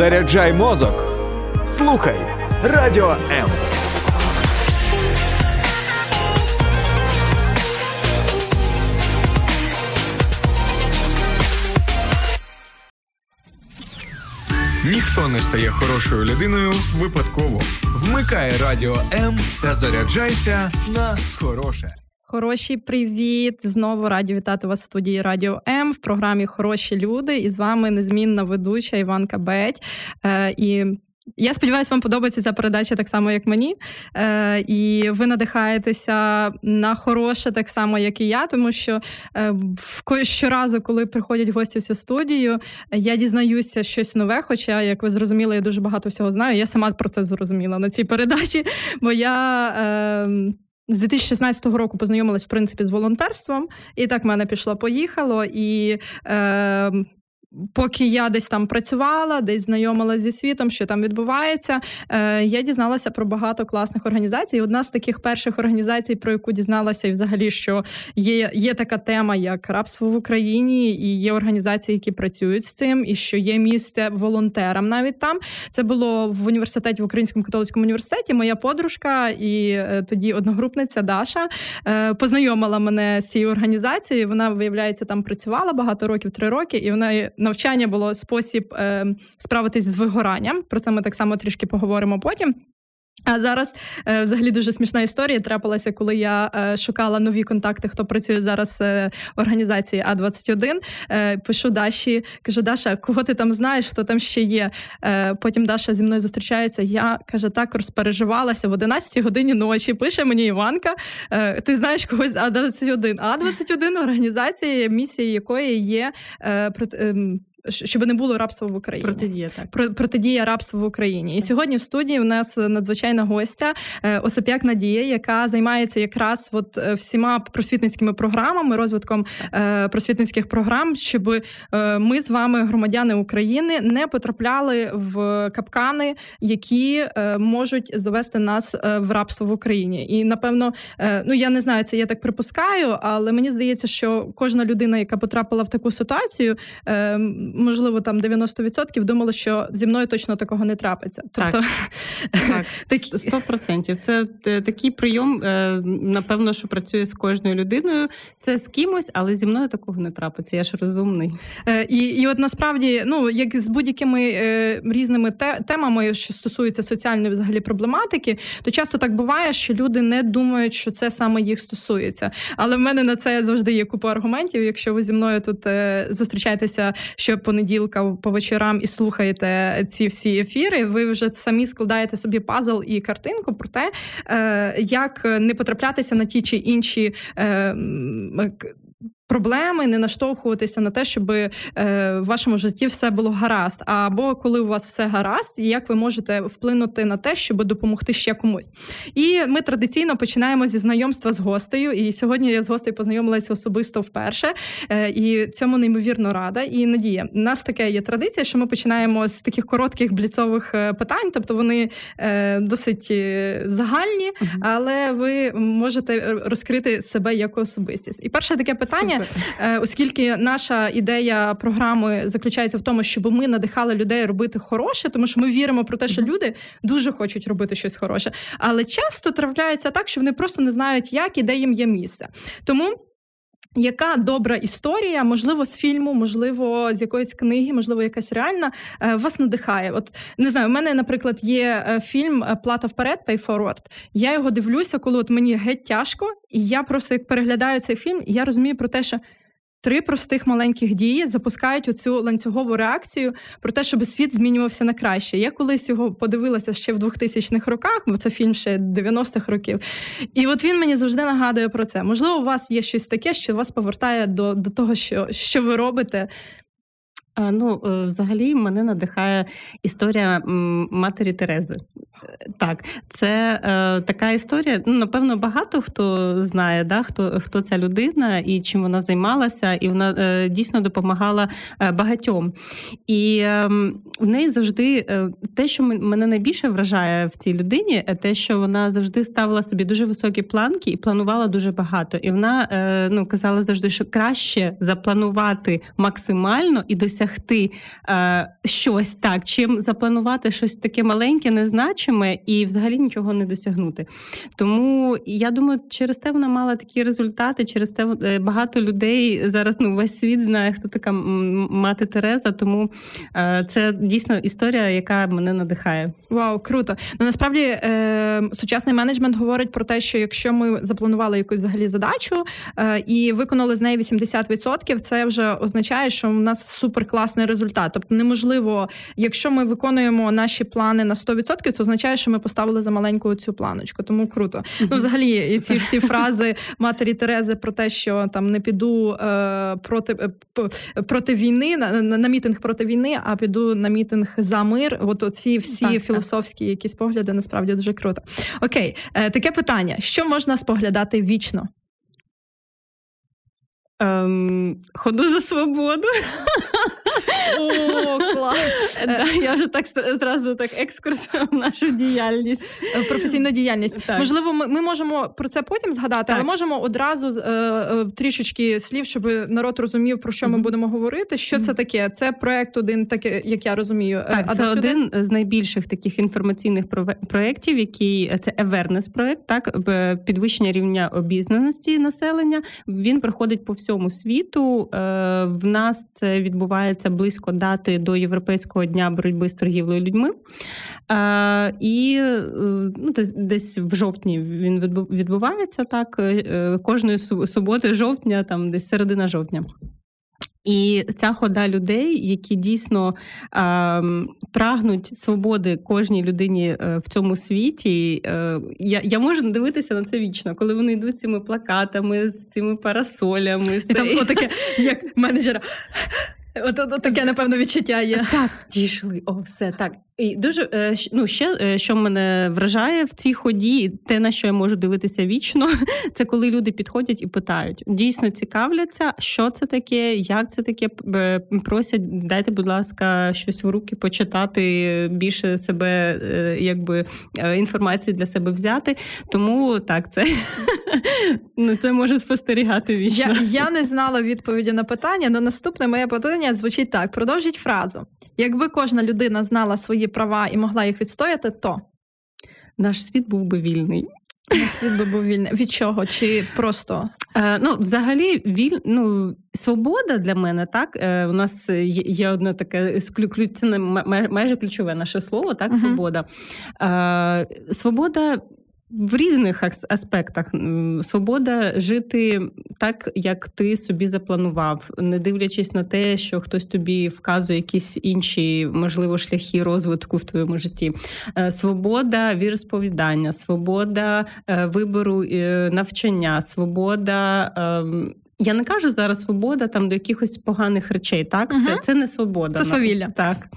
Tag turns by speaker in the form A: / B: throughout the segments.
A: Заряджай мозок. Слухай радіо М. Ніхто не стає хорошою людиною випадково. Вмикай радіо М та заряджайся на хороше.
B: Хороші привіт! Знову раді вітати вас в студії Радіо М в програмі Хороші люди. І з вами незмінна ведуча Іванка Беть. Е, І я сподіваюся, вам подобається ця передача так само, як мені. Е, І ви надихаєтеся на хороше, так само, як і я, тому що е, щоразу, коли приходять гості в цю студію, я дізнаюся щось нове. Хоча, як ви зрозуміли, я дуже багато всього знаю. Я сама про це зрозуміла на цій передачі, бо я. Е, з 2016 року познайомилась в принципі з волонтерством, і так в мене пішло, поїхало. І е, Поки я десь там працювала, десь знайомилася зі світом, що там відбувається, е, я дізналася про багато класних організацій. Одна з таких перших організацій, про яку дізналася, і взагалі, що є є така тема, як рабство в Україні, і є організації, які працюють з цим, і що є місце волонтерам навіть там. Це було в університеті в Українському католицькому університеті. Моя подружка і е, тоді одногрупниця Даша е, познайомила мене з цією організацією. Вона виявляється там працювала багато років, три роки, і вона навчання було спосіб е, справитись з вигоранням. Про це ми так само трішки поговоримо потім. А зараз е, взагалі дуже смішна історія трапилася, коли я е, шукала нові контакти, хто працює зараз е, в організації А 21 е, Пишу Даші, кажу, Даша, кого ти там знаєш, хто там ще є? Потім Даша зі мною зустрічається. Я каже, так розпереживалася в 11 годині ночі. Пише мені Іванка. Ти знаєш когось А 21 А 21 організація, місія якої є ем, щоб не було рабства в Україні.
C: Протидія так.
B: Про, протидія рабства в Україні. І сьогодні в студії в нас надзвичайна гостя е, Осип'як Надія, яка займається якраз от е, всіма просвітницькими програмами, розвитком е, просвітницьких програм, щоб ми з вами, громадяни України, не потрапляли в капкани, які можуть завести нас в рабство в Україні. І напевно, ну я не знаю, це я так припускаю, але мені здається, що кожна людина, яка потрапила в таку ситуацію, можливо, там 90% думали, що зі мною точно такого не трапиться.
C: Тобто так, так. процентів. Це такий прийом, е, напевно, що працює з кожною людиною. Це з кимось, але зі мною такого не трапиться. Я ж розумний.
B: Е, і і от насправді, ну як з будь-якими е, різними темами, що стосуються соціальної взагалі проблематики, то часто так буває, що люди не думають, що це саме їх стосується. Але в мене на це завжди є купа аргументів. Якщо ви зі мною тут зустрічаєтеся, що понеділка по вечорам і слухаєте ці всі ефіри, ви вже самі складаєте собі пазл і картинку про те, е, як не потраплятися на ті чи інші е, проблеми, не наштовхуватися на те, щоб е, в вашому житті все було гаразд. Або коли у вас все гаразд, і як ви можете вплинути на те, щоб допомогти ще комусь. І ми традиційно починаємо зі знайомства з гостею. І сьогодні я з гостею познайомилася особисто вперше. Е, і цьому неймовірно рада. І надія. У нас таке є традиція, що ми починаємо з таких коротких бліцових е, питань, тобто вони е, досить е, загальні, але ви можете розкрити себе як особистість. І перше таке питання. Е, оскільки наша ідея програми заключається в тому, щоб ми надихали людей робити хороше, тому що ми віримо про те, що люди дуже хочуть робити щось хороше, але часто трапляється так, що вони просто не знають, як і де їм є місце. Тому. Яка добра історія, можливо, з фільму, можливо, з якоїсь книги, можливо, якась реальна е, вас надихає? От не знаю, у мене, наприклад, є е, фільм Плата вперед, Pay Forward. Я його дивлюся, коли от мені геть тяжко, і я просто як переглядаю цей фільм, я розумію про те, що Три простих маленьких дії запускають оцю ланцюгову реакцію про те, щоб світ змінювався на краще. Я колись його подивилася ще в 2000-х роках, бо це фільм ще 90-х років. І от він мені завжди нагадує про це. Можливо, у вас є щось таке, що вас повертає до до того, що, що ви робите.
C: Ну, е, взагалі, мене надихає історія матері Терези. Так, це е, така історія. Ну, напевно, багато хто знає, да, хто хто ця людина і чим вона займалася, і вона е, дійсно допомагала е, багатьом. І е, в неї завжди е, те, що мене найбільше вражає в цій людині, е, те, що вона завжди ставила собі дуже високі планки і планувала дуже багато. І вона ну, казала завжди, що краще запланувати максимально і досягти досягти е, щось так, чим запланувати щось таке маленьке, незначиме і взагалі нічого не досягнути. Тому я думаю, через те вона мала такі результати, через те е, багато людей зараз ну весь світ знає, хто така мати Тереза. Тому е, це дійсно історія, яка мене надихає.
B: Вау, круто. Ну насправді е, сучасний менеджмент говорить про те, що якщо ми запланували якусь взагалі задачу е, і виконали з неї 80%, це вже означає, що у нас суперкласний результат. Тобто неможливо, якщо ми виконуємо наші плани на 100%, це означає, що ми поставили за маленьку цю планочку. Тому круто. Ну, взагалі, і ці всі фрази матері Терези про те, що там не піду е, проти е, проти війни на, на на, мітинг проти війни, а піду на мітинг за мир. От оці всі так, філософські якісь погляди насправді дуже круто. Окей, е, таке питання: що можна споглядати вічно?
C: Ем, Ходу за свободу.
B: О, клас!
C: Да, Я вже так зразу так екскурс в нашу діяльність.
B: Е, професійну діяльність. Так. Можливо, ми ми можемо про це потім згадати, так. але можемо одразу е, е, трішечки слів, щоб народ розумів, про що ми mm-hmm. будемо говорити. Що mm-hmm. це таке? Це проект один, таке, як я розумію.
C: Е, так,
B: а
C: це один з найбільших таких інформаційних проєктів, який це awareness проект, так підвищення рівня обізнаності населення. Він проходить по всьому світу. Е, в нас це відбувається близько дати до європейського дня боротьби з торгівлею людьми. Е, і е, ну, десь в жовтні він відбувається так. Е, кожної суботи, жовтня, там десь середина жовтня. І ця хода людей, які дійсно е, прагнуть свободи кожній людині в цьому світі. Е, я я можу дивитися на це вічно, коли вони йдуть з цими плакатами, з цими парасолями.
B: І там таке, як менеджера. От, от, от таке, напевно, відчуття є.
C: Так, дійшли. О, все так. І дуже е, ну, ще е, що мене вражає в цій ході, те на що я можу дивитися вічно, це коли люди підходять і питають, дійсно цікавляться, що це таке, як це таке. Просять, дайте, будь ласка, щось в руки почитати, більше себе, е, якби інформації для себе взяти. Тому так, це ну, це може спостерігати вічно.
B: Я, я не знала відповіді на питання, але наступне моє питання звучить так: продовжіть фразу. Якби кожна людина знала свої права і могла їх відстояти, то
C: наш світ був би вільний.
B: Наш світ би був вільний. Від чого? Чи просто?
C: Е, ну, взагалі, віль... ну, свобода для мене, так. Е, у нас є, одне таке це майже ключове наше слово, так, свобода. Е, свобода в різних аспектах свобода жити так, як ти собі запланував, не дивлячись на те, що хтось тобі вказує якісь інші, можливо, шляхи розвитку в твоєму житті. Е, свобода віросповідання, свобода е, вибору е, навчання, свобода ем, я не кажу зараз свобода там до якихось поганих речей. Так, угу. це це не свобода.
B: Це свавілля.
C: Так.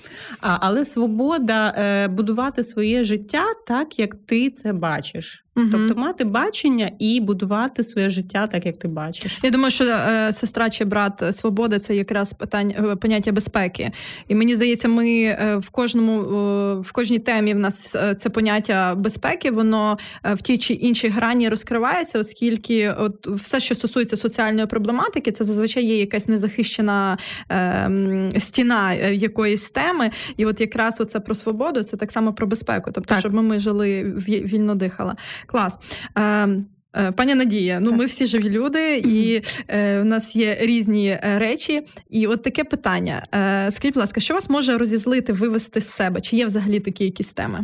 C: А, Але свобода е, будувати своє життя так, як ти це бачиш. Угу. Тобто мати бачення і будувати своє життя так, як ти бачиш.
B: Я думаю, що е, сестра чи брат е, свободи це якраз питання е, поняття безпеки. І мені здається, ми е, в кожному е, в кожній темі в нас е, це поняття безпеки, воно в тій чи іншій грані розкривається, оскільки от все, що стосується соціальної проблематики, це зазвичай є якась незахищена ем, стіна якоїсь теми. І от якраз оце про свободу, це так само про безпеку. Тобто, так. щоб ми жили вільно дихали. Клас. Е, Пані Надія, ну так. ми всі живі люди, і е, в нас є різні е, речі. І от таке питання: Е, скажіть, будь ласка, що вас може розізлити, вивести з себе? Чи є взагалі такі якісь теми?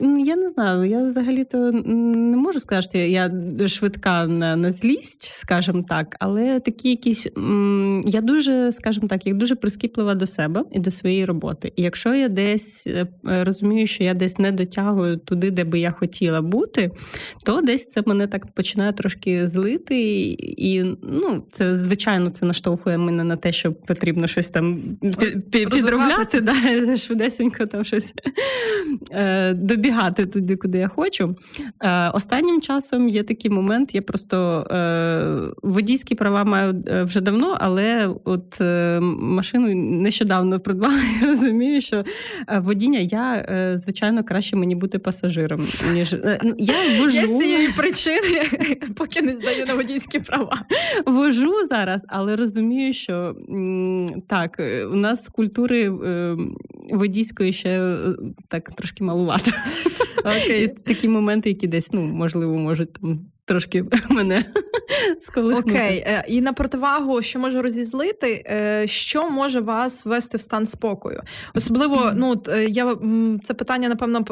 C: Я не знаю, я взагалі-то не можу сказати, що я швидка на на злість, скажімо так, але такі якісь я дуже, скажімо так, я дуже прискіплива до себе і до своєї роботи. І якщо я десь е, розумію, що я десь не дотягую туди, де би я хотіла бути, то десь це мене так починає трошки злити. І ну, це звичайно це наштовхує мене на те, що потрібно щось там підробляти, да, швидесенько там щось е, добігати добігати туди, куди я хочу. Е, Останнім часом є такий момент, я просто е, водійські права маю е, вже давно, але от е, машину нещодавно придбала і розумію, що е, водіння я, е, звичайно, краще мені бути пасажиром, ніж ну, я вожу. Я
B: з цієї причини, поки не здаю на водійські права.
C: Вожу зараз, але розумію, що так, у нас культури водійської ще так трошки малувати.
B: Окей.
C: Такі моменти, які десь ну можливо можуть там трошки мене сколихнути.
B: Окей, е, і на противагу, що може розізлити, е, що може вас ввести в стан спокою? Особливо, ну е, я це питання, напевно,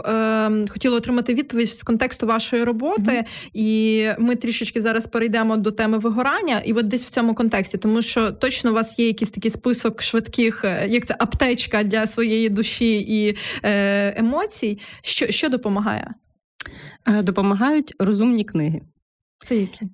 B: хотіла отримати відповідь з контексту вашої роботи, і ми трішечки зараз перейдемо до теми вигорання, і от десь в цьому контексті, тому що точно у вас є якийсь такий список швидких, як це аптечка для своєї душі і емоцій. Що, Що допомагає?
C: Допомагають розумні книги.
B: Це які?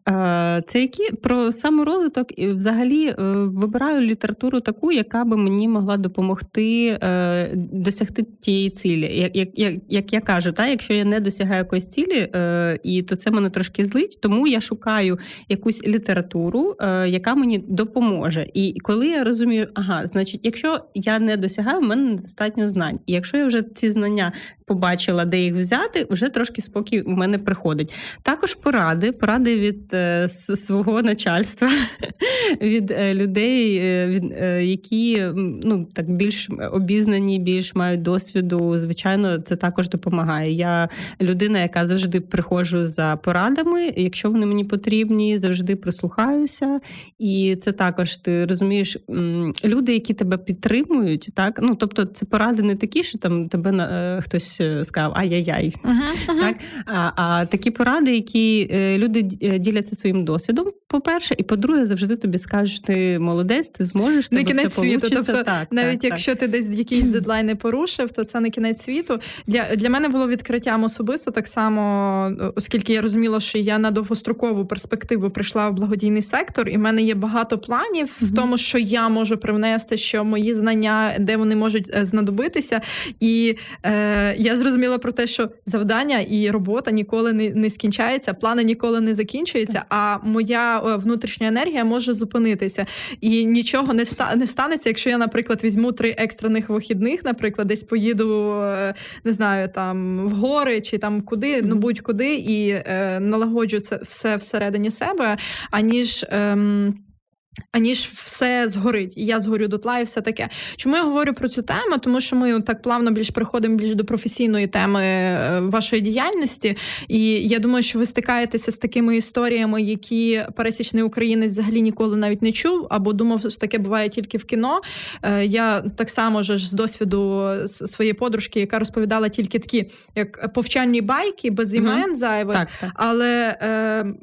C: Це які про саморозвиток і взагалі е, вибираю літературу таку, яка би мені могла допомогти е, досягти тієї цілі. Як як, як, як я кажу, та якщо я не досягаю якоїсь цілі, е, і то це мене трошки злить, тому я шукаю якусь літературу, яка мені допоможе. І коли я розумію, ага, значить, якщо я не досягаю, в мене недостатньо знань. І якщо я вже ці знання побачила, де їх взяти, вже трошки спокій у мене приходить. Також поради, поради від е, свого начальства, від е, людей, е, від, які ну так більш обізнані, більш мають досвіду. Звичайно, це також допомагає. Я людина, яка завжди приходжу за порадами. Якщо вони мені потрібні, завжди прислухаюся. І це також ти розумієш, люди, які тебе підтримують, так ну тобто, це поради не такі, що там тебе хтось. Сказав ай-яй-яй. Uh-huh, uh-huh. Так? А а такі поради, які е, люди е, діляться своїм досвідом, по-перше, і по-друге, завжди тобі скажуть, ти молодець, ти зможеш
B: не кінець
C: все
B: світу. Тобто,
C: так,
B: навіть
C: так,
B: якщо ти десь якісь дедлайни порушив, то це не кінець світу. Для для мене було відкриттям особисто так само, оскільки я розуміла, що я на довгострокову перспективу прийшла в благодійний сектор, і в мене є багато планів uh-huh. в тому, що я можу привнести, що мої знання, де вони можуть знадобитися. І е, я зрозуміла про те, що завдання і робота ніколи не не скінчається, плани ніколи не закінчуються. А моя е, внутрішня енергія може зупинитися, і нічого не ста не станеться, якщо я, наприклад, візьму три екстрених вихідних, наприклад, десь поїду, е, не знаю, там в гори чи там куди, ну будь-куди, і е, налагоджу це все всередині себе, аніж. Ем, Аніж все згорить, і я згорю дотла, і все таке. Чому я говорю про цю тему? Тому що ми так плавно більш приходимо більш до професійної теми е, вашої діяльності. І я думаю, що ви стикаєтеся з такими історіями, які пересічний українець взагалі ніколи навіть не чув, або думав, що таке буває тільки в кіно. Е, я так само ж з досвіду своєї подружки, яка розповідала тільки такі, як повчальні байки без імен угу. зайвих, так, так. але. Е,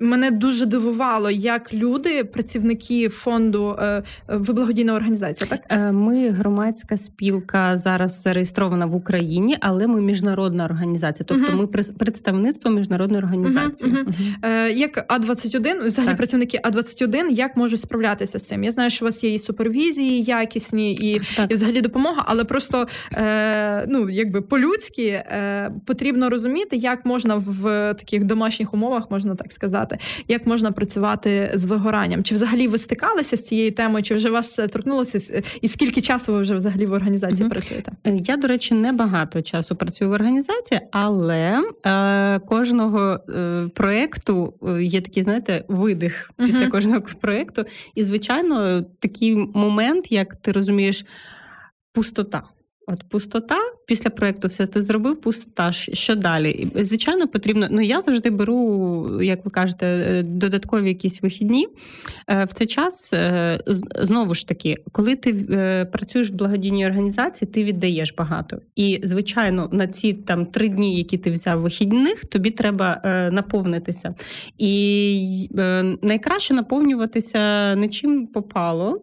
B: Мене дуже дивувало, як люди, працівники фонду е, е, ви благодійна організація. Так
C: е, ми громадська спілка зараз зареєстрована в Україні, але ми міжнародна організація, тобто uh-huh. ми представництво міжнародної організації. Uh-huh.
B: Uh-huh. Як А 21 взагалі так. працівники А 21 як можуть справлятися з цим? Я знаю, що у вас є і супервізії, якісні, і і взагалі допомога, але просто е, ну якби по-людськи е, потрібно розуміти, як можна в таких домашніх умовах можна так сказати, як можна працювати з вигоранням? Чи взагалі ви стикалися з цією темою? Чи вже вас торкнулося? І скільки часу ви вже взагалі в організації угу. працюєте?
C: Я, до речі, не багато часу працюю в організації, але е, кожного е, проєкту е, є такий, знаєте, видих після угу. кожного проєкту. І, звичайно, такий момент, як ти розумієш, пустота. От пустота після проєкту все ти зробив, пустота. Що далі? І, Звичайно, потрібно. Ну я завжди беру, як ви кажете, е, додаткові якісь вихідні. Е, в цей час е, знову ж таки, коли ти працюєш в благодійній організації, ти віддаєш багато. І, звичайно, на ці там три дні, які ти взяв вихідних, тобі треба наповнитися. І найкраще наповнюватися не чим попало.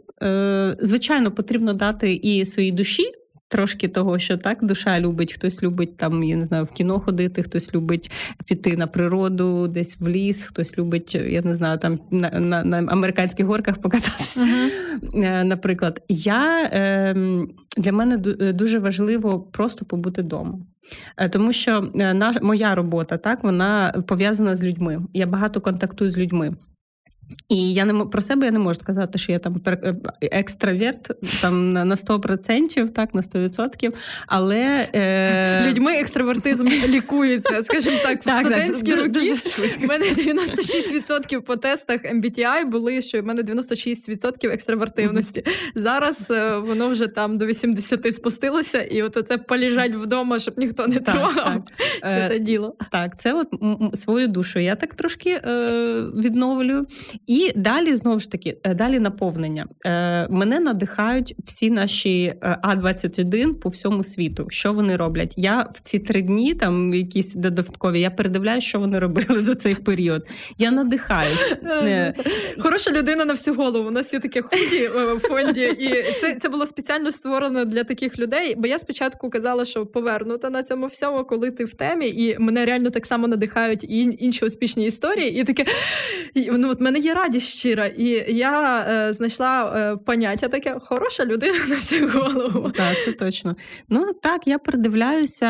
C: Звичайно, потрібно дати і своїй душі трошки того, що так душа любить, хтось любить там, я не знаю, в кіно ходити, хтось любить піти на природу, десь в ліс, хтось любить, я не знаю, там на на, на американських горках покататися. Uh-huh. Наприклад, я ем, для мене дуже важливо просто побути вдома. Е, тому що е, моя робота так вона пов'язана з людьми. Я багато контактую з людьми. І я не про себе я не можу сказати, що я там е, екстраверт там на 100%, так, на 100%, але
B: е... людьми екстравертизм лікується, скажімо так, в так, студентські так, роки дуже в мене 96% по тестах MBTI були, що в мене 96% екстравертивності. Зараз е, воно вже там до 80 спустилося, і от оце поліжать вдома, щоб ніхто не трогав. Це те діло.
C: Так, це от свою душу. Я так трошки е, відновлю. І далі знову ж таки, е, далі наповнення. Е, Мене надихають всі наші е, А-21 по всьому світу. Що вони роблять? Я в ці три дні, там якісь додаткові, я передивляю, що вони робили за цей період. Я надихаю.
B: Е, Хороша людина на всю голову. У нас є таке худі в фонді, і це це було спеціально створено для таких людей. Бо я спочатку казала, що повернута на цьому всьому, коли ти в темі, і мене реально так само надихають і інші успішні історії. І таке ну от мене є радість щира, і я е, знайшла е, поняття таке хороша людина на всю голову.
C: Так, це точно. Ну так, я передивляюся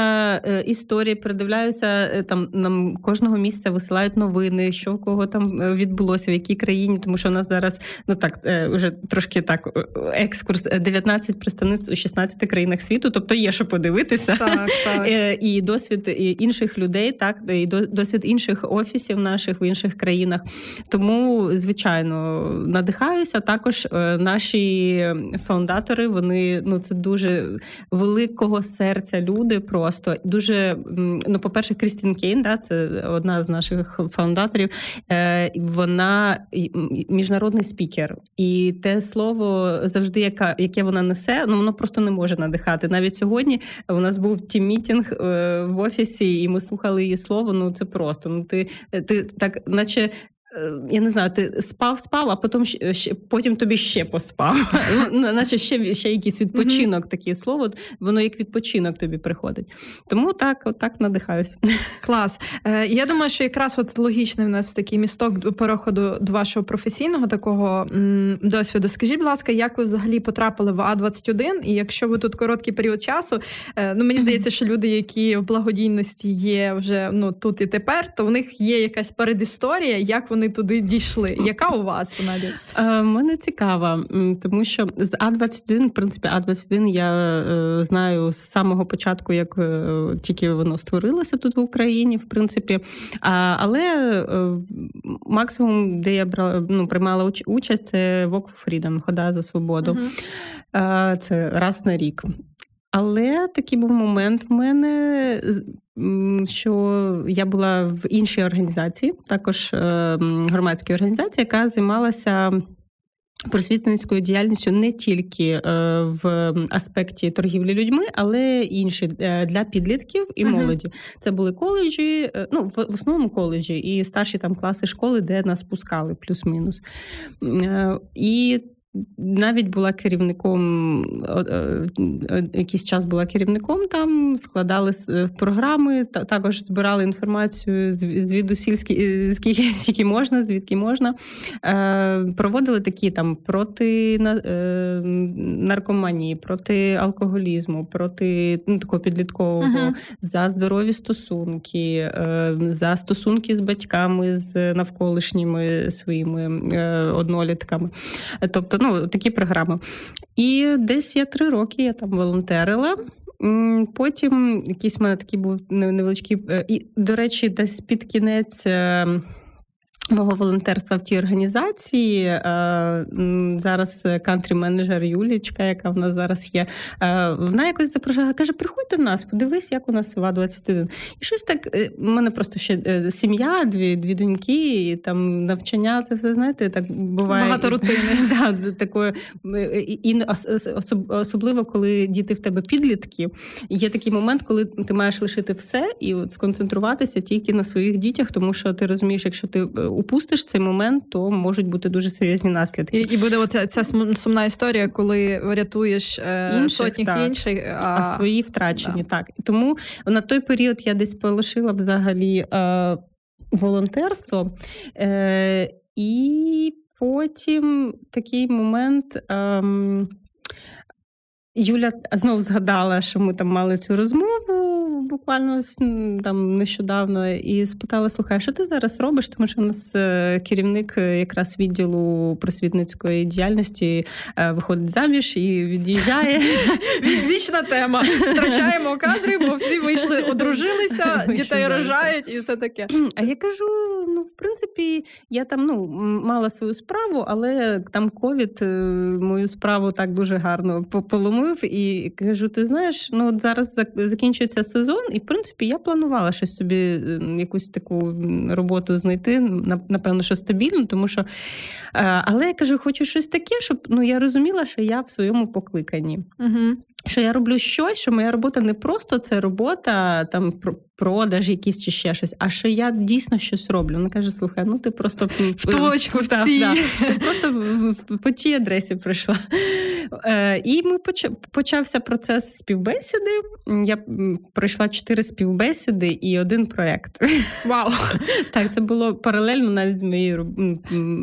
C: е, історії, передивляюся е, там нам кожного місця висилають новини, що в кого там е, відбулося, в якій країні, тому що у нас зараз ну так вже трошки так екскурс 19 представництв у 16 країнах світу, тобто є що подивитися. Так, так. І досвід інших людей, так і досвід інших офісів наших в інших країнах. Тому звичайно надихаюся. Також е, наші фаундатори, вони ну це дуже великого серця люди. Просто дуже ну, по-перше, Крістін Кейн, да, це одна з наших фаундаторів. Е, вона міжнародний спікер, і те слово завжди, яка яке вона несе, ну воно просто не може надихати. Навіть сьогодні у нас був тім мітінг е, в офісі, і ми слухали її слово. Ну це просто ну ти ти так, наче я не знаю, ти спав, спав, а потім ще, потім тобі ще поспав. Ну, наче ще ще якийсь відпочинок, таке слово, воно як відпочинок тобі приходить. Тому так, отак надихаюся.
B: Клас. Е, Я думаю, що якраз от логічний в нас такий місток до переходу до вашого професійного такого м, досвіду. Скажіть, будь ласка, як ви взагалі потрапили в А21? І якщо ви тут короткий період часу, е, ну мені здається, що люди, які в благодійності є вже ну тут і тепер, то в них є якась передісторія, як вони вони туди дійшли. Яка у вас Наді?
C: Е, мене цікава, тому що з А21, в принципі, А21 я е, знаю з самого початку, як е, тільки воно створилося тут в Україні, в принципі. А, Але е, максимум, де я брала ну, приймала участь, це Walk for Freedom, хода за свободу. uh Це раз на рік. Але такий був момент в мене, що я була в іншій організації, також е, громадській організації, яка займалася. Просвітницькою діяльністю не тільки е, в аспекті торгівлі людьми, але й інші е, для підлітків і молоді. Uh-huh. Це були коледжі, ну в, в основному коледжі і старші там класи школи, де нас пускали, плюс-мінус. І навіть була керівником, якийсь час була керівником там, складали е, програми, також збирали інформацію звідусіль, скільки можна, звідки можна. Е, проводили такі там проти е, наркоманії, проти алкоголізму, проти ну, такого підліткового, uh-huh. за здорові стосунки, за стосунки з батьками, з навколишніми своїми однолітками. Тобто, ну, такі програми. І десь я три роки я там волонтерила. Потім якийсь в мене такий був невеличкий. Е, і, до речі, десь під кінець. Е, Мого волонтерства в тій організації е, зараз кантрі-менеджер Юлічка, яка в нас зараз є, е, вона якось запрошувала, каже: приходь до нас, подивись, як у нас ва 21 І щось так. У е, мене просто ще сім'я, дві дві доньки, і там навчання. Це все знаєте, так буває
B: багато рутини.
C: Да, такої, і особливо, коли діти в тебе підлітки. Є такий момент, коли ти маєш лишити все і от сконцентруватися тільки на своїх дітях, тому що ти розумієш, якщо ти упустиш цей момент, то можуть бути дуже серйозні наслідки.
B: І і буде оця ця сумна історія, коли врятуєш е, інших, сотніх так. інших,
C: а... а свої втрачені. Да. Так тому на той період я десь полишила взагалі е, волонтерство. Е, І потім такий момент. Е, Юля знову згадала, що ми там мали цю розмову буквально там нещодавно і спитала: слухай, що ти зараз робиш? Тому що у нас е, керівник е, якраз відділу просвітницької діяльності е, виходить заміж і від'їжджає.
B: Вічна тема. Втрачаємо кадри, бо всі вийшли, одружилися, дітей рожають і все таке.
C: А я кажу: ну, в принципі, я там ну, мала свою справу, але там ковід мою справу так дуже гарно поломив. І кажу: ти знаєш, ну от зараз закінчується сезон, і в принципі я планувала щось собі, якусь таку роботу знайти. Напевно, що стабільно, тому що. Е, але я кажу, хочу щось таке, щоб ну я розуміла, що я в своєму покликанні. Угу. Що я роблю щось, що моя робота не просто це робота там продаж якісь чи ще щось, а що я дійсно щось роблю. Вона каже: слухай, ну ти просто
B: в точку в цій. Да,
C: ти просто по тій адресі прийшла. Е, І ми почався процес співбесіди. Я пройшла чотири співбесіди і один проєкт.
B: Вау!
C: Так, це було паралельно навіть з моєю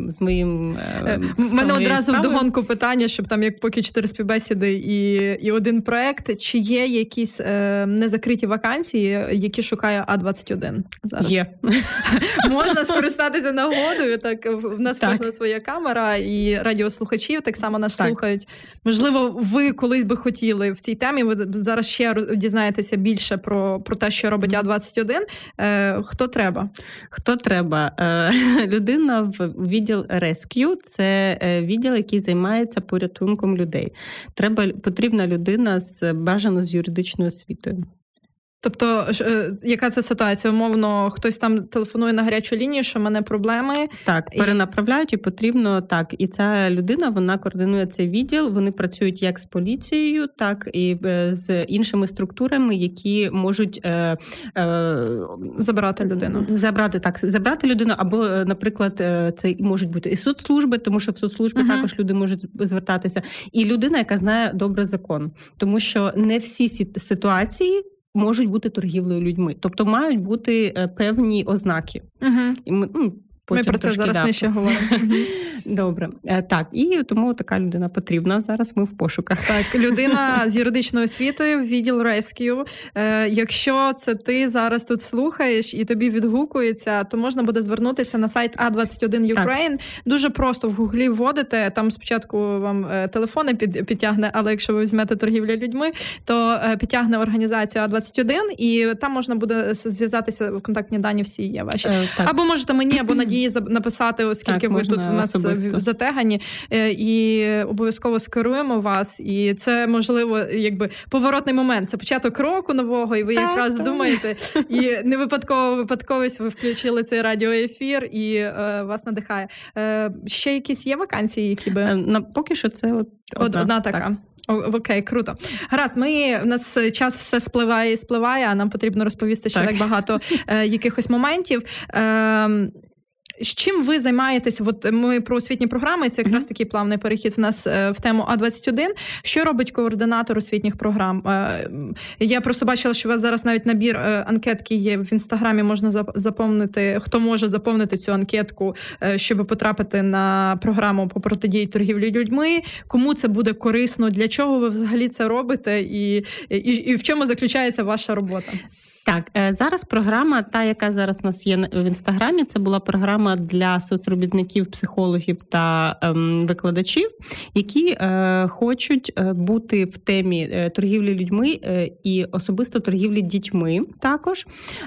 C: з моїм.
B: Е, У мене одразу справою. вдогонку питання, щоб там як поки чотири співбесіди і і один проєкт. Чи є якісь е, незакриті вакансії, які шукає А21 зараз.
C: Є.
B: Можна скористатися нагодою. Так в нас так. можна своя камера і радіослухачів так само нас так. слухають. Можливо, ви колись би хотіли в цій темі. Ви зараз ще дізнаєтеся більше про про те, що робить А21. Е, Хто треба?
C: Хто треба? Е, Людина в відділ Rescue – це е, відділ, який займається порятунком людей. Треба потрібна людина з бажано з юридичною освітою.
B: Тобто, е, яка це ситуація? Умовно, хтось там телефонує на гарячу лінію, що в мене проблеми.
C: Так, перенаправляють і потрібно так. І ця людина вона координує цей відділ. Вони працюють як з поліцією, так і е, з іншими структурами, які можуть е,
B: е, забрати людину.
C: Забрати так, забрати людину, або, е, наприклад, це можуть бути і соцслужби, тому що в соцслужбі uh також люди можуть звертатися, і людина, яка знає добре закон, тому що не всі ситуації можуть бути торгівлею людьми, тобто мають бути е, певні ознаки.
B: Угу. І ми, ну, Потім ми про це зараз нижче говоримо.
C: Добре, е, так і тому така людина потрібна. Зараз ми в пошуках.
B: Так, людина з юридичною освітою, відділ Rescue. Е, Якщо це ти зараз тут слухаєш і тобі відгукується, то можна буде звернутися на сайт А21 Ukraine. Дуже просто в гуглі вводите. Там спочатку вам е, телефони під, підтягне, але якщо ви візьмете торгівля людьми, то підтягне організацію А21, і там можна буде зв'язатися контактні дані. Всі є ваші е, або можете мені, або надії надії написати, оскільки так, ви тут у нас особисто. затегані, е, і обов'язково скеруємо вас. І це можливо, якби поворотний момент. Це початок року нового, і ви так, якраз так. думаєте, і не випадково випадковість ви включили цей радіоефір і е, вас надихає. Е, Ще якісь є вакансії, які би
C: е, на поки що це от
B: одна, одна така. Окей, круто. Гаразд, ми у нас час все спливає і спливає, а нам потрібно розповісти ще так, так багато е, якихось моментів. Е, з чим ви займаєтесь? От ми про освітні програми. Це якраз такий плавний перехід в нас е, в тему А 21 Що робить координатор освітніх програм? Е, я просто бачила, що у вас зараз навіть набір е, анкетки є в інстаграмі. Можна заповнити, хто може заповнити цю анкетку, щоб потрапити на програму по протидії торгівлі людьми. Кому це буде корисно? Для чого ви взагалі це робите? І, і, і в чому заключається ваша робота?
C: Так, е, зараз програма, та яка зараз у нас є в інстаграмі, це була програма для соцробітників, психологів та ем, викладачів, які е, хочуть е, бути в темі торгівлі людьми і особисто торгівлі дітьми, також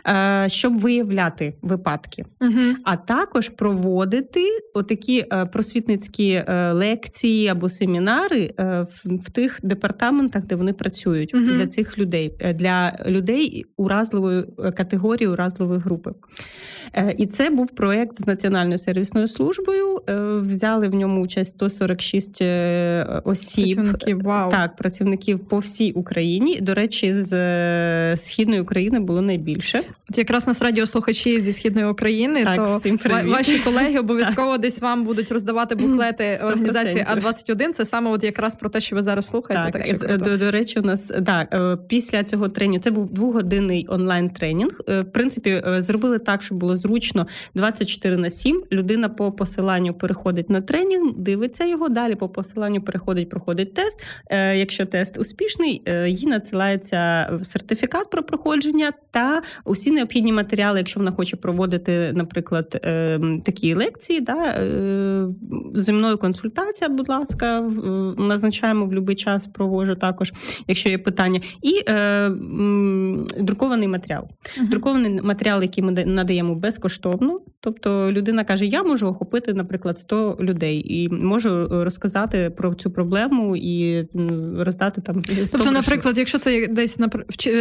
C: е, щоб виявляти випадки, угу. а також проводити отакі просвітницькі лекції або семінари в, тих департаментах, де вони працюють угу. для цих людей, для людей у разі уразливою категорією уразливої групи. І це був проєкт з Національною сервісною службою. Взяли в ньому участь 146 осіб.
B: Працівників, вау.
C: Так, працівників по всій Україні. До речі, з східної України було найбільше.
B: От якраз нас радіослухачі зі східної України,
C: так,
B: то
C: всім
B: ваші колеги обов'язково десь вам будуть роздавати буклети 100%. організації А 21 Це саме от якраз про те, що ви зараз слухаєте.
C: Так, так що до, до речі, у нас так е, після цього тренінгу це був двогодинний онлайн тренінг. Е, в принципі, е, зробили так, щоб було зручно 24 на 7. Людина по посиланню переходить на тренінг, дивиться його. Далі по посиланню переходить, проходить тест. Якщо тест успішний, їй надсилається сертифікат про проходження та усі необхідні матеріали, якщо вона хоче проводити, наприклад, такі лекції, да, зі мною консультація, будь ласка, назначаємо в будь-який час, провожу також, якщо є питання, і е, м, друкований матеріал. Uh-huh. Друкований матеріал, який ми надаємо безкоштовно. Тобто людина каже: Я можу охопити, наприклад, 100 людей і можу розказати про цю проблему і роздати там 100
B: Тобто,
C: брошур.
B: наприклад, якщо це десь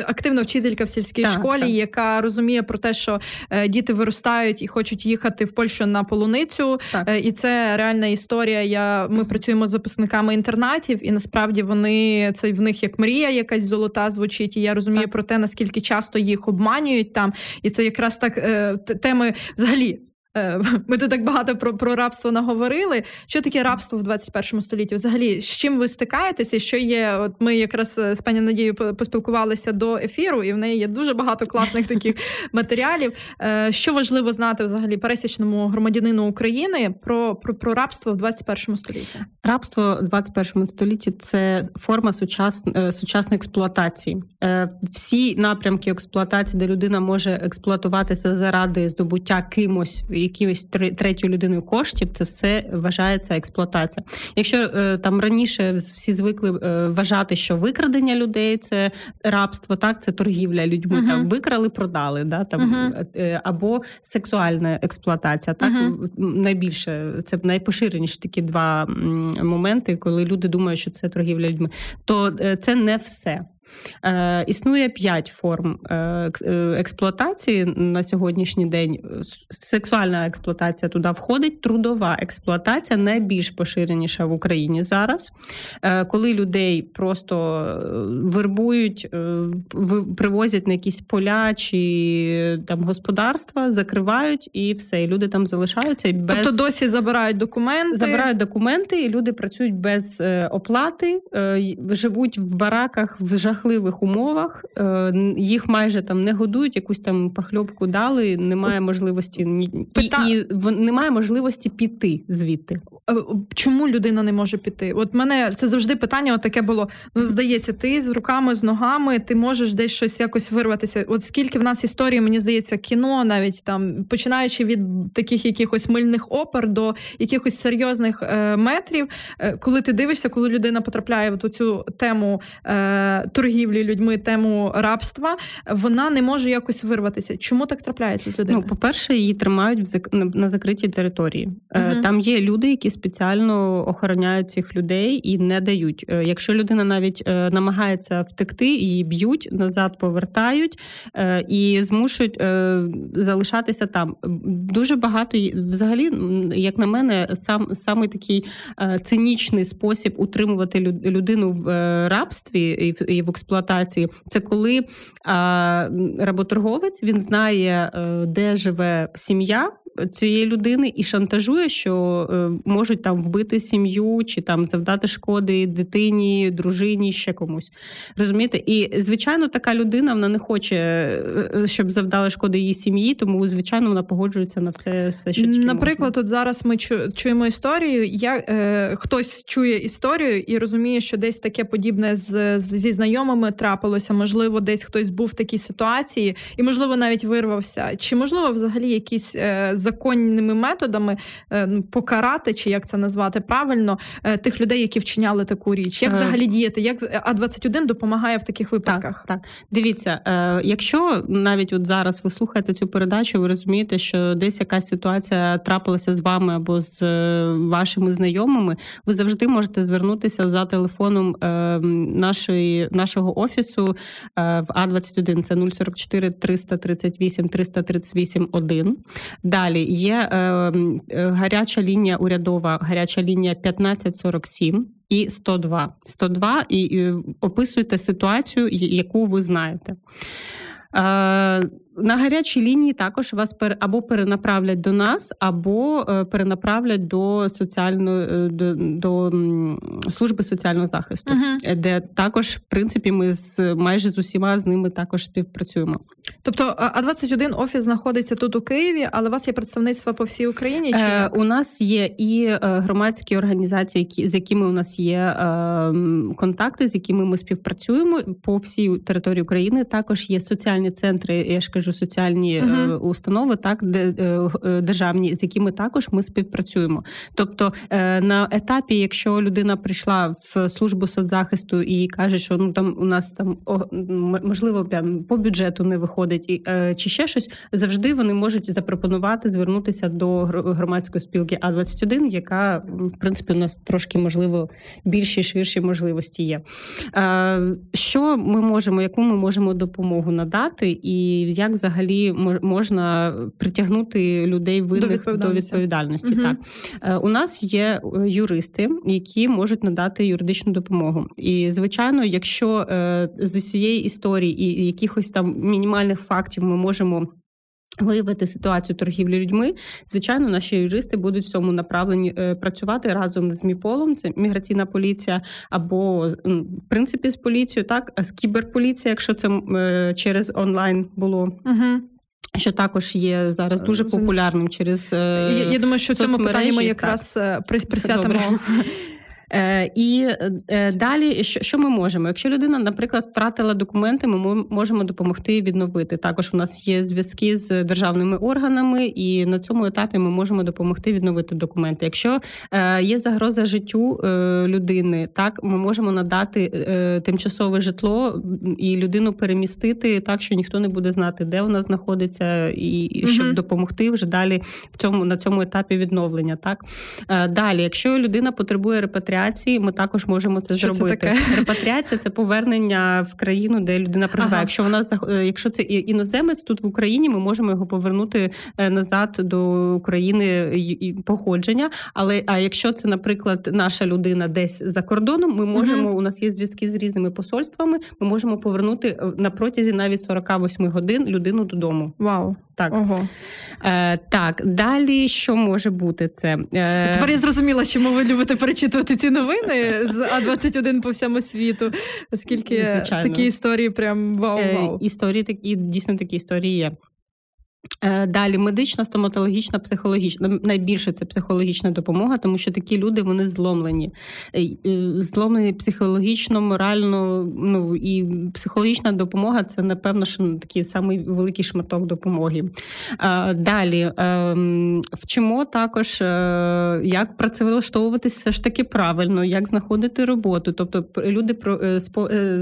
B: активна вчителька в сільській так, школі, так. яка розуміє про те, що е, діти виростають і хочуть їхати в Польщу на полуницю, так. Е, і це реальна історія. Я ми працюємо з випускниками інтернатів, і насправді вони це в них як мрія, якась золота звучить. І я розумію так. про те, наскільки часто їх обманюють там, і це якраз так е, теми взагалі. Е, ми тут так багато про про рабство наговорили. Що таке рабство в 21 столітті? Взагалі, з чим ви стикаєтеся? Що є? От ми якраз е, з пані Надією поспілкувалися до ефіру, і в неї є дуже багато класних таких матеріалів. Е, що важливо знати взагалі пересічному громадянину України про про, про рабство в 21 столітті?
C: Рабство в 21 столітті це форма сучас, сучасної експлуатації. Всі напрямки експлуатації, де людина може експлуатуватися заради здобуття кимось якоюсь третьою людиною коштів, це все вважається експлуатація. Якщо е, там раніше всі звикли е, вважати, що викрадення людей це рабство, так це торгівля людьми. uh Там викрали, продали, да там uh або сексуальна експлуатація. Так uh найбільше це найпоширеніші такі два моменти, коли люди думають, що це торгівля людьми, то це не все. Е, Існує п'ять форм е, е, експлуатації на сьогоднішній день. Сексуальна експлуатація туди входить, трудова експлуатація найбільш поширеніша в Україні зараз. Е, Коли людей просто вербують, привозять на якісь поля чи там господарства, закривають і все. І люди там залишаються. без...
B: Тобто досі забирають документи.
C: Забирають документи, і люди працюють без оплати, живуть в бараках в жах жахливих умовах. Е, їх майже там не годують, якусь там пахльопку дали. Немає можливості Пита... і, і немає можливості піти звідти.
B: Е, чому людина не може піти? От мене це завжди питання. От таке було. Ну здається, ти з руками, з ногами, ти можеш десь щось якось вирватися. От скільки в нас історії, мені здається, кіно, навіть там починаючи від таких якихось мильних опер до якихось серйозних е, метрів, е, коли ти дивишся, коли людина потрапляє в цю тему е, торгівлі людьми, тему рабства, вона не може якось вирватися. Чому так трапляється з людиною?
C: Ну, по перше, її тримають в зак... на закритій території. Угу. Там є люди, які спеціально охороняють цих людей і не дають. Е, якщо людина навіть е, намагається втекти, її б'ють назад, повертають і змушують залишатися там. Дуже багато взагалі, як на мене, сам самий такий цинічний спосіб утримувати людину в рабстві і в експлуатації, це коли а, работорговець він знає, е, де живе сім'я цієї людини і шантажує, що е, можуть там вбити сім'ю чи там завдати шкоди дитині, дружині, ще комусь. Розумієте? І звичайно, така людина вона не хоче, е, щоб завдали шкоди її сім'ї, тому звичайно вона погоджується на все, все що тільки
B: наприклад.
C: Можна.
B: От зараз ми чуємо історію. Я е, хтось чує історію і розуміє, що десь таке подібне з зі знайомими трапилося. Можливо, десь хтось був в такій ситуації, і можливо навіть вирвався. Чи можливо взагалі якісь е, законними методами е, ну, покарати, чи як це назвати правильно, е, тих людей, які вчиняли таку річ. Як взагалі діяти? Як А 21 допомагає в таких випадках?
C: Так, так. дивіться, якщо навіть от зараз ви слухаєте цю передачу, ви розумієте, що десь якась ситуація трапилася з вами або з вашими знайомими, ви завжди можете звернутися за телефоном нашої нашого нашого офісу в А21 це 044 338 338 1. Далі є гаряча лінія урядова, гаряча лінія 1547 і 102. 102 і, описуєте ситуацію, яку ви знаєте. На гарячій лінії також вас пер або перенаправлять до нас, або е, перенаправлять до соціальної е, до, до служби соціального захисту, uh де також, в принципі, ми з майже з усіма з ними також співпрацюємо.
B: Тобто, а 21 офіс знаходиться тут у Києві, але у вас є представництво по всій Україні? Чи
C: е, у нас є і громадські організації, які з якими у нас є е, контакти, з якими ми співпрацюємо по всій території України. Також є соціальні центри. Я ж кажу, кажу, соціальні uh установи, так де е, державні, з якими також ми співпрацюємо. Тобто на етапі, якщо людина прийшла в службу соцзахисту і каже, що ну там у нас там можливо прям по бюджету не виходить, і чи ще щось, завжди вони можуть запропонувати звернутися до громадської спілки А 21 яка в принципі у нас трошки можливо більші ширші можливості є. Що ми можемо, яку ми можемо допомогу надати, і як взагалі можна притягнути людей винних до відповідальності. До відповідальності. Угу. Так е, у нас є е, юристи, які можуть надати юридичну допомогу. І звичайно, якщо е, з усієї історії і якихось там мінімальних фактів ми можемо. Виявити ситуацію торгівлі людьми, звичайно, наші юристи будуть в цьому направлені е, працювати разом з МІПОЛом, це міграційна поліція, або в принципі з поліцією, так з кіберполіція, якщо це е, через онлайн було. Угу. Що також є зараз дуже популярним через
B: я, я думаю, що цьому питанні ми якраз так. присвятимо
C: Е, І е, далі, що що ми можемо? Якщо людина, наприклад, втратила документи, ми можемо допомогти відновити. Також у нас є зв'язки з державними органами, і на цьому етапі ми можемо допомогти відновити документи. Якщо е, є загроза життю е, людини, так ми можемо надати тимчасове житло і людину перемістити так, що ніхто не буде знати, де вона знаходиться, і щоб угу. допомогти вже далі в цьому на цьому етапі відновлення. Так далі, якщо людина потребує репатріації, репатріації ми також можемо це Що зробити. Це таке? Репатріація це повернення в країну, де людина проживає. Ага. Якщо вона е, якщо це іноземець тут в Україні, ми можемо його повернути е, назад до України походження. Але а якщо це, наприклад, наша людина десь за кордоном, ми можемо. Угу. У нас є зв'язки з різними посольствами. Ми можемо повернути е, на протязі навіть 48 годин людину додому.
B: Вау,
C: так Ого. Е, так далі, що може бути це?
B: Е... Тепер я зрозуміла, чому ви любите перечитувати ці новини з А 21 по всьому світу, оскільки Звичайно. такі історії прям вау-вау.
C: Е, історії такі дійсно такі історії є. Е, далі медична, стоматологічна, психологічна. Найбільше це психологічна допомога, тому що такі люди вони зломлені, е, зломлені психологічно, морально. Ну і психологічна допомога це напевно що такий самий великий шматок допомоги. Далі ем, вчимо також, е, як працевлаштовуватись все ж таки правильно, як знаходити роботу. Тобто, люди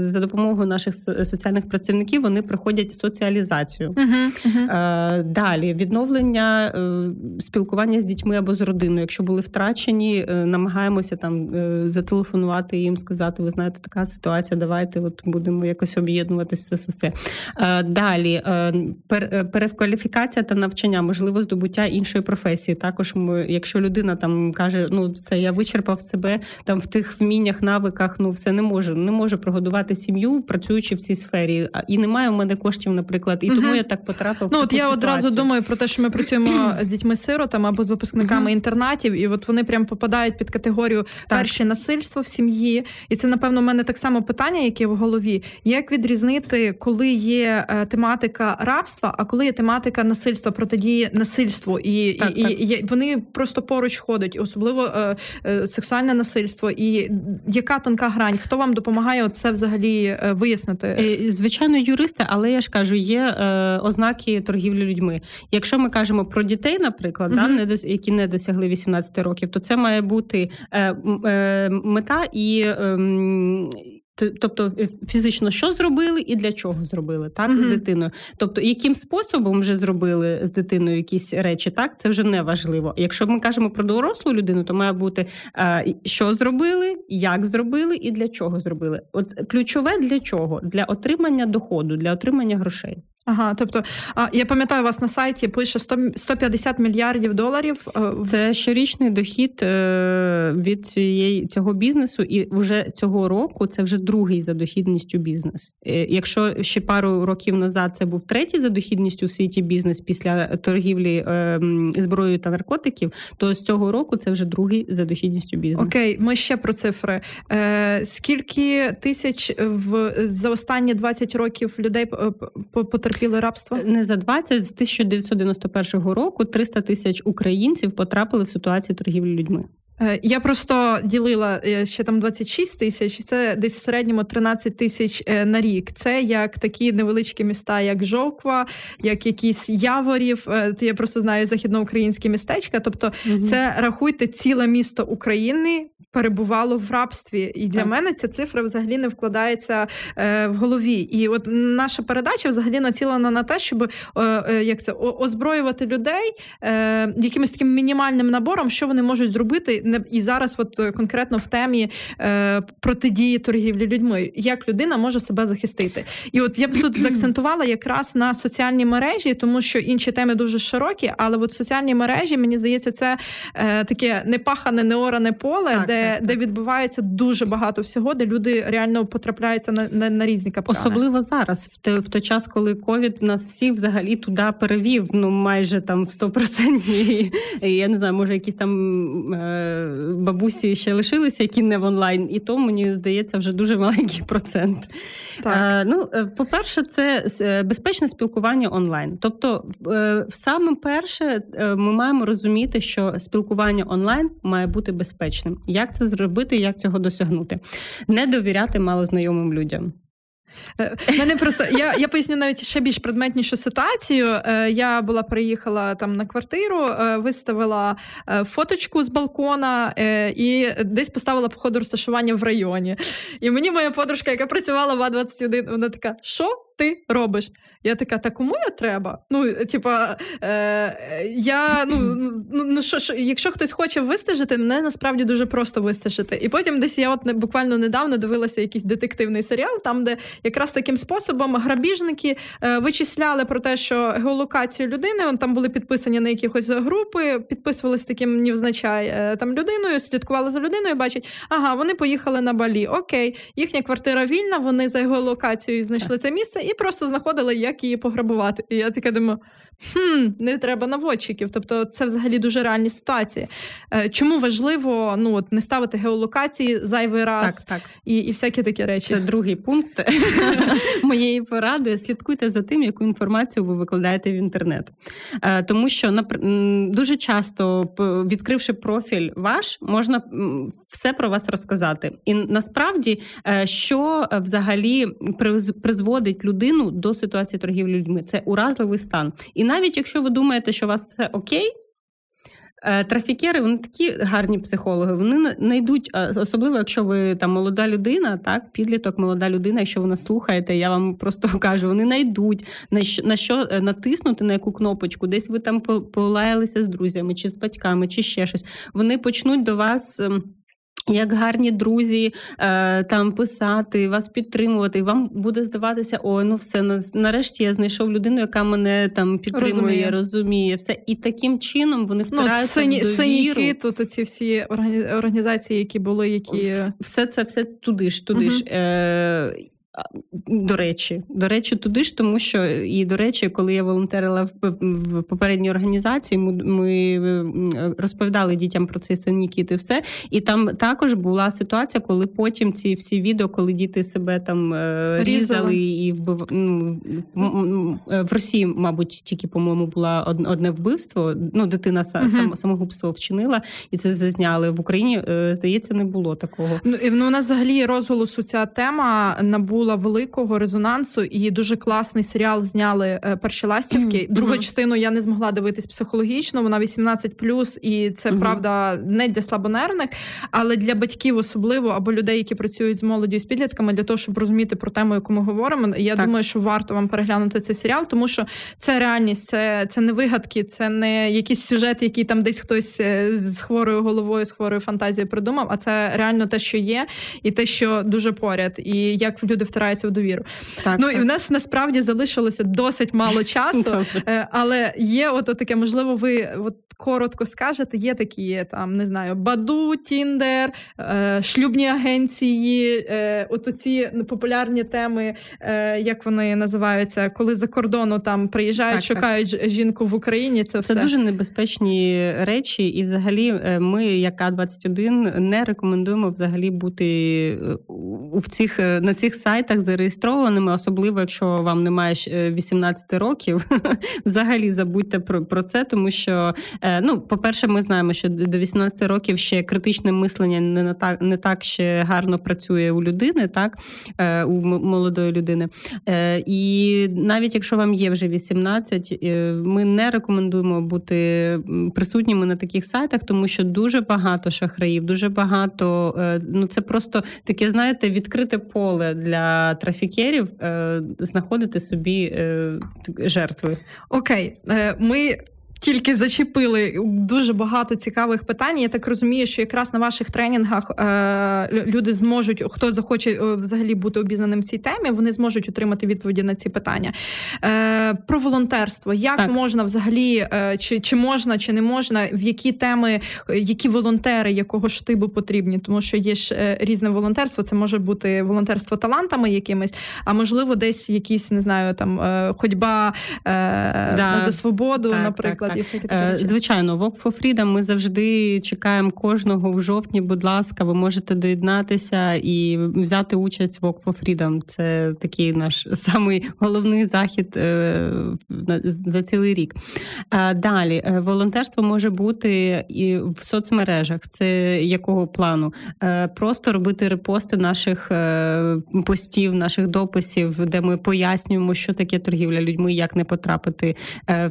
C: за допомогою наших соціальних працівників вони проходять соціалізацію. Uh-huh, uh-huh. Далі відновлення е, спілкування з дітьми або з родиною. Якщо були втрачені, е, намагаємося там е, зателефонувати їм, сказати: ви знаєте, така ситуація, давайте от будемо якось об'єднуватися. Все, все. Далі перекваліфікація та навчання, можливо, здобуття іншої професії. Також ми, якщо людина там каже, ну все, я вичерпав себе там в тих вміннях, навиках, ну все не можу, не можу прогодувати сім'ю, працюючи в цій сфері. І немає у мене коштів, наприклад, і тому угу. я так потрапив.
B: Ну, от я одразу думаю про те, що ми працюємо з дітьми-сиротами або з випускниками інтернатів, і от вони прям попадають під категорію перше насильство в сім'ї. І це, напевно, у мене так само питання, яке в голові. Як відрізнити, коли є е, тематика рабства, а коли є тематика насильства протидії насильству, і так, і, так. і, і вони просто поруч ходять, особливо е, е, сексуальне насильство, і яка тонка грань? Хто вам допомагає це взагалі е, вияснити?
C: Е, звичайно, юристи, але я ж кажу, є е, ознаки торгівлі людьми. Якщо ми кажемо про дітей, наприклад, uh-huh. да, не дос, які не досягли 18 років, то це має бути е, е, мета і. Е, Тобто е, фізично що зробили і для чого зробили так mm-hmm. з дитиною. Тобто, яким способом вже зробили з дитиною якісь речі, так це вже не важливо. Якщо ми кажемо про дорослу людину, то має бути що зробили, як зробили і для чого зробили. От ключове для чого? Для отримання доходу, для отримання грошей.
B: Ага, тобто, а я пам'ятаю, у вас на сайті пише 100, 150 мільярдів доларів.
C: Е, це щорічний дохід е, від цієї цього бізнесу, і вже цього року це вже другий за дохідністю бізнес. Е, якщо ще пару років назад це був третій за дохідністю в світі бізнес після торгівлі зброєю та наркотиків, то з цього року це вже другий за дохідністю бізнес.
B: Окей, ми ще про цифри. Скільки тисяч в за останні 20 років людей потерпіли потерпіли рабство?
C: Не за 20, з 1991 року 300 тисяч українців потрапили в ситуацію торгівлі людьми.
B: Е, я просто ділила е, ще там 26 тисяч, це десь в середньому 13 тисяч е, на рік. Це як такі невеличкі міста, як Жовква, як якісь Яворів. Я просто знаю західноукраїнські містечка. Тобто, угу. це рахуйте ціле місто України перебувало в рабстві, і для так. мене ця цифра взагалі не вкладається е, в голові. І от наша передача взагалі націлена на те, щоб е, е, як це озброювати людей е, якимось таким мінімальним набором, що вони можуть зробити не і зараз, от конкретно в темі е, протидії торгівлі людьми, як людина може себе захистити. І от я б тут заакцентувала якраз на соціальні мережі, тому що інші теми дуже широкі, але от соціальні мережі, мені здається, це е, таке непахане, неоране поле, так, де так, де відбувається дуже багато всього, де люди реально потрапляються на на, на різні капкани.
C: Особливо зараз, в те в той час, коли ковід нас всіх взагалі туди перевів. Ну майже там в 100%. І, Я не знаю, може якісь там е, бабусі ще лишилися, які не в онлайн, і то мені здається вже дуже маленький процент. Так. Е, ну, е, по-перше, це е, безпечне спілкування онлайн. Тобто, е, саме перше, е, ми маємо розуміти, що спілкування онлайн має бути безпечним. Як це зробити, як цього досягнути? Не довіряти малознайомим людям.
B: Е, мене просто я я поясню навіть ще більш предметнішу ситуацію. Е, я була приїхала там на квартиру, е, виставила фоточку з балкона і десь поставила по ходу розташування в районі. І мені моя подружка, яка працювала в А21, вона така: що ти робиш? Я така, та кому я треба? Ну, типа, е, я, ну, ну, ну що, що, якщо хтось хоче вистежити, мене насправді дуже просто вистежити. І потім десь я от буквально недавно дивилася якийсь детективний серіал, там, де якраз таким способом грабіжники е, вичисляли про те, що геолокацію людини там були підписані на якихось групи, підписувалися таким невзначай е, там людиною, слідкували за людиною, бачать, ага, вони поїхали на балі. Окей, їхня квартира вільна, вони за геолокацією знайшли це місце і просто знаходили, як її пограбувати. І я така думаю, хм, не треба наводчиків. Тобто, це взагалі дуже реальні ситуації. Е, чому важливо ну от не ставити геолокації зайвий раз так, так. І і всякі такі речі?
C: Це другий пункт моєї поради. Слідкуйте за тим, яку інформацію ви викладаєте в інтернет. Е, тому що дуже часто, відкривши профіль ваш, можна все про вас розказати. І насправді, е, що взагалі призводить людину до ситуації торгівлі людьми, це уразливий стан. І навіть якщо ви думаєте, що у вас все окей. Е, трафікери, вони такі гарні психологи. Вони знайдуть, особливо, якщо ви там молода людина, так, підліток, молода людина, якщо ви нас слухаєте, я вам просто кажу, вони знайдуть на що на що е, натиснути на яку кнопочку, десь ви там полаялися з друзями, чи з батьками, чи ще щось. Вони почнуть до вас. Як гарні друзі е, там писати, вас підтримувати, вам буде здаватися, о, ну все нарешті я знайшов людину, яка мене там підтримує, розуміє, розуміє все. І таким чином вони ну, втираються ну, в довіру.
B: Синіки, тут оці всі організації, які були, які
C: все це все туди ж, туди угу. ж. Е, до речі, до речі, туди ж, тому що і до речі, коли я волонтерила в, в попередній організації, ми, ми розповідали дітям про цей синікіт і все. І там також була ситуація, коли потім ці всі відео, коли діти себе там е, різали і вбив... ну, в Росії, мабуть, тільки по-моєму була одне вбивство. Ну, дитина uh сам, самогубство вчинила, і це зазняли в Україні. Е, здається, не було такого.
B: Ну і ну, у нас взагалі розголосу ця тема набула набула великого резонансу і дуже класний серіал зняли перші ластівки. Другу частину я не змогла дивитись психологічно. Вона 18+, і це правда не для слабонервних, але для батьків особливо або людей, які працюють з молоддю і з підлітками, для того, щоб розуміти про тему, яку ми говоримо. Я так. думаю, що варто вам переглянути цей серіал, тому що це реальність, це це не вигадки, це не якийсь сюжет, який там десь хтось е, з хворою головою, з хворою фантазією придумав. А це реально те, що є, і те, що дуже поряд, і як люди втираються в довіру. Так, ну так. і в нас насправді залишилося досить мало часу, е, але є от таке, можливо, ви от коротко скажете, є такі там не знаю, Баду, Тіндер, е, шлюбні агенції, от ці популярні теми, як вони називаються, коли за кордону там приїжджають, так, шукають так. жінку в Україні. Це
C: це
B: все
C: дуже небезпечні речі, і взагалі ми, як А21, не рекомендуємо взагалі бути у цих на цих сайтах зареєстрованими, особливо якщо вам немає 18 років. Взагалі забудьте про про це, тому що ну, по-перше, ми знаємо, що до 18 років ще критичне мислення не на так не так ще гарно працює у людини, так у молодої людини. І навіть якщо вам є вже 18, ми не рекомендуємо бути присутніми на таких сайтах, тому що дуже багато шахраїв, дуже багато. Ну це просто таке, знаєте, відкрите поле для трафікерів знаходити собі жертви.
B: Окей, е, ми тільки зачепили дуже багато цікавих питань. Я так розумію, що якраз на ваших тренінгах е, люди зможуть, хто захоче е, взагалі бути обізнаним в цій темі, вони зможуть отримати відповіді на ці питання. Е, Про волонтерство. Як так. можна взагалі, е, чи чи можна, чи не можна, в які теми, які волонтери, якого штибу потрібні? Тому що є ж е, різне волонтерство. Це може бути волонтерство талантами якимись, а можливо, десь якісь не знаю, там е, ходьба да. за свободу, так, наприклад
C: і всякі такі. Звичайно, Walk for Freedom ми завжди чекаємо кожного в жовтні. Будь ласка, ви можете доєднатися і взяти участь в Walk for Freedom. Це такий наш самий головний захід е, за цілий рік. Далі е, волонтерство може бути і в соцмережах. Це якого плану? Е, просто робити репости наших постів, наших дописів, де ми пояснюємо, що таке торгівля людьми, як не потрапити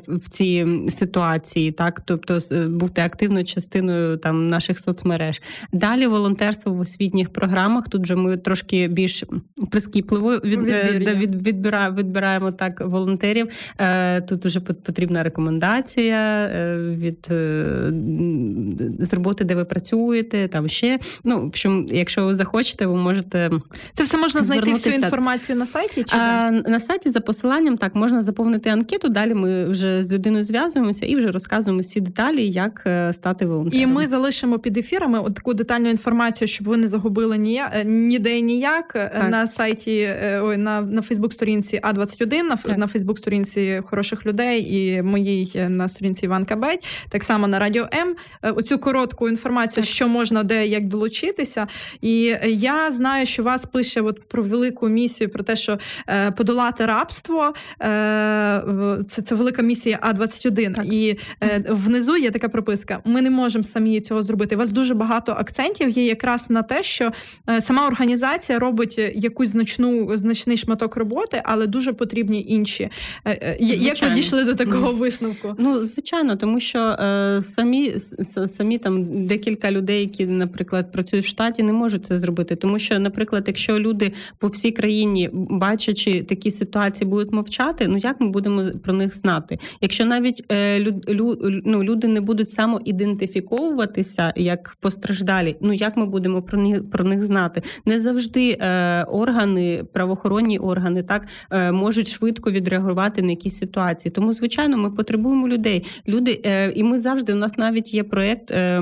C: в ці ситуації ситуації, так тобто бути активною частиною там наших соцмереж. Далі волонтерство в освітніх програмах. Тут же ми трошки більш прискіпливо від, від, від, відбираємо, відбираємо так волонтерів. Е, тут вже потрібна рекомендація е, від е, з роботи, де ви працюєте. Там ще ну в общем, якщо ви захочете, ви можете
B: це все можна знайти всю інформацію на сайті. Чи
C: а, на сайті за посиланням так можна заповнити анкету. Далі ми вже з людиною зв'язуємося спілкуємося і вже розказуємо всі деталі, як е, стати волонтером.
B: І ми залишимо під ефірами от таку детальну інформацію, щоб ви не загубили ніяк е, ніде ніяк е, так. на сайті ой, на на Фейсбук-сторінці А 21 на так. на Фейсбук-сторінці хороших людей і моїй на сторінці Іванка Беть, так само на радіо М. Оцю коротку інформацію, так. що можна де як долучитися. І я знаю, що вас пише от про велику місію, про те, що подолати рабство. Це це велика місія А 21 і е, внизу є така прописка: ми не можемо самі цього зробити. У вас дуже багато акцентів є якраз на те, що е, сама організація робить якусь значну значний шматок роботи, але дуже потрібні інші. Е, звичайно. Як ви дійшли до такого mm. висновку?
C: Ну звичайно, тому що е, самі самі там декілька людей, які, наприклад, працюють в штаті, не можуть це зробити. Тому що, наприклад, якщо люди по всій країні, бачачи такі ситуації, будуть мовчати, ну як ми будемо про них знати? Якщо навіть е, ну, люди не будуть самоідентифіковуватися як постраждалі. Ну як ми будемо про них про них знати? Не завжди е, органи, правоохоронні органи так е, можуть швидко відреагувати на якісь ситуації. Тому, звичайно, ми потребуємо людей. Люди, е, і ми завжди у нас навіть є проєкт е,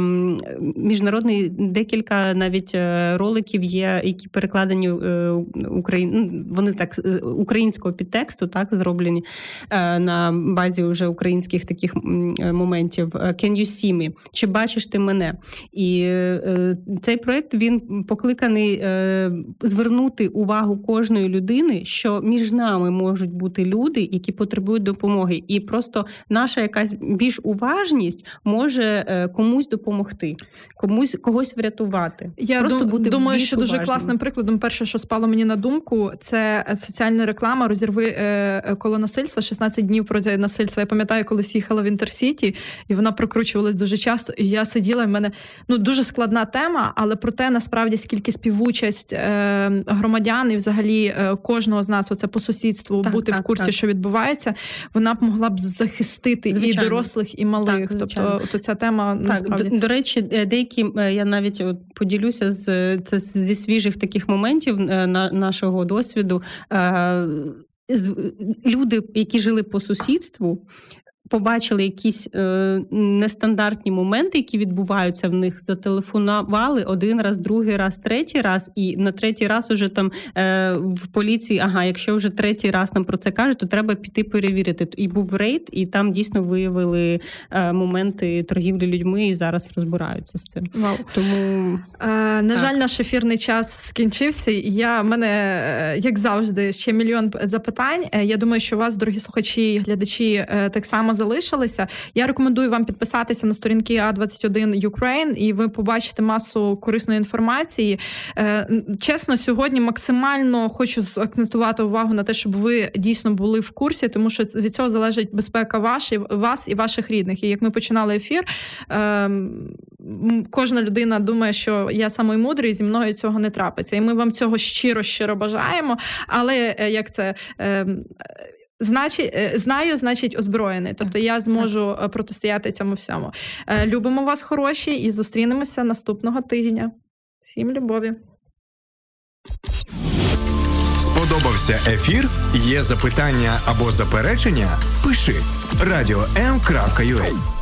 C: міжнародний, декілька навіть роликів є, які перекладені е, Україн. Ну, вони так українського підтексту, так зроблені на базі вже українських таких таких моментів: Can you see me? Чи бачиш ти мене? І цей проект він покликаний звернути увагу кожної людини, що між нами можуть бути люди, які потребують допомоги, і просто наша якась більш уважність може комусь допомогти, комусь когось врятувати.
B: Я
C: просто
B: дум,
C: бути
B: думаю,
C: більш
B: що дуже класним прикладом. Перше, що спало мені на думку, це соціальна реклама розірви е, коло насильства 16 днів проти насильства. Я пам'ятаю, колись їхала в інтерсіті, і вона прокручувалась дуже часто. І я сиділа, і в мене ну дуже складна тема, але про те, насправді скільки співучасть е, громадян і взагалі е, кожного з нас, оце по сусідству,
C: так,
B: бути
C: так,
B: в курсі,
C: так.
B: що відбувається, вона б могла б захистити
C: Звичайно.
B: і дорослих, і малих.
C: Так,
B: тобто, то ця тема
C: Так,
B: насправді
C: до, до речі, деякі я навіть от поділюся з це зі свіжих таких моментів на нашого досвіду. Люди, які жили по сусідству, побачили якісь е, нестандартні моменти, які відбуваються в них, зателефонували один раз, другий раз, третій раз, і на третій раз уже там е, в поліції, ага, якщо вже третій раз нам про це кажуть, то треба піти перевірити. І був рейд, і там дійсно виявили е, моменти торгівлі людьми і зараз розбираються з цим.
B: Вау.
C: Тому
B: е, на жаль, наш ефірний час скінчився. Я мене, е, як завжди, ще мільйон запитань. Е, я думаю, що у вас, дорогі слухачі і глядачі, е, так само залишилися. Я рекомендую вам підписатися на сторінки А21 Ukraine, і ви побачите масу корисної інформації. Е, чесно, сьогодні максимально хочу закцентувати увагу на те, щоб ви дійсно були в курсі, тому що від цього залежить безпека ваші, вас і ваших рідних. І як ми починали ефір, ем, кожна людина думає, що я самий мудрий, зі мною цього не трапиться. І ми вам цього щиро щиро бажаємо. Але е, як це. Значить, знаю, значить, озброєний. Тобто я зможу так. протистояти цьому всьому. Любимо вас, хороші, і зустрінемося наступного тижня. Всім любові.
A: Сподобався ефір? Є запитання або заперечення? Пиши радіом.ua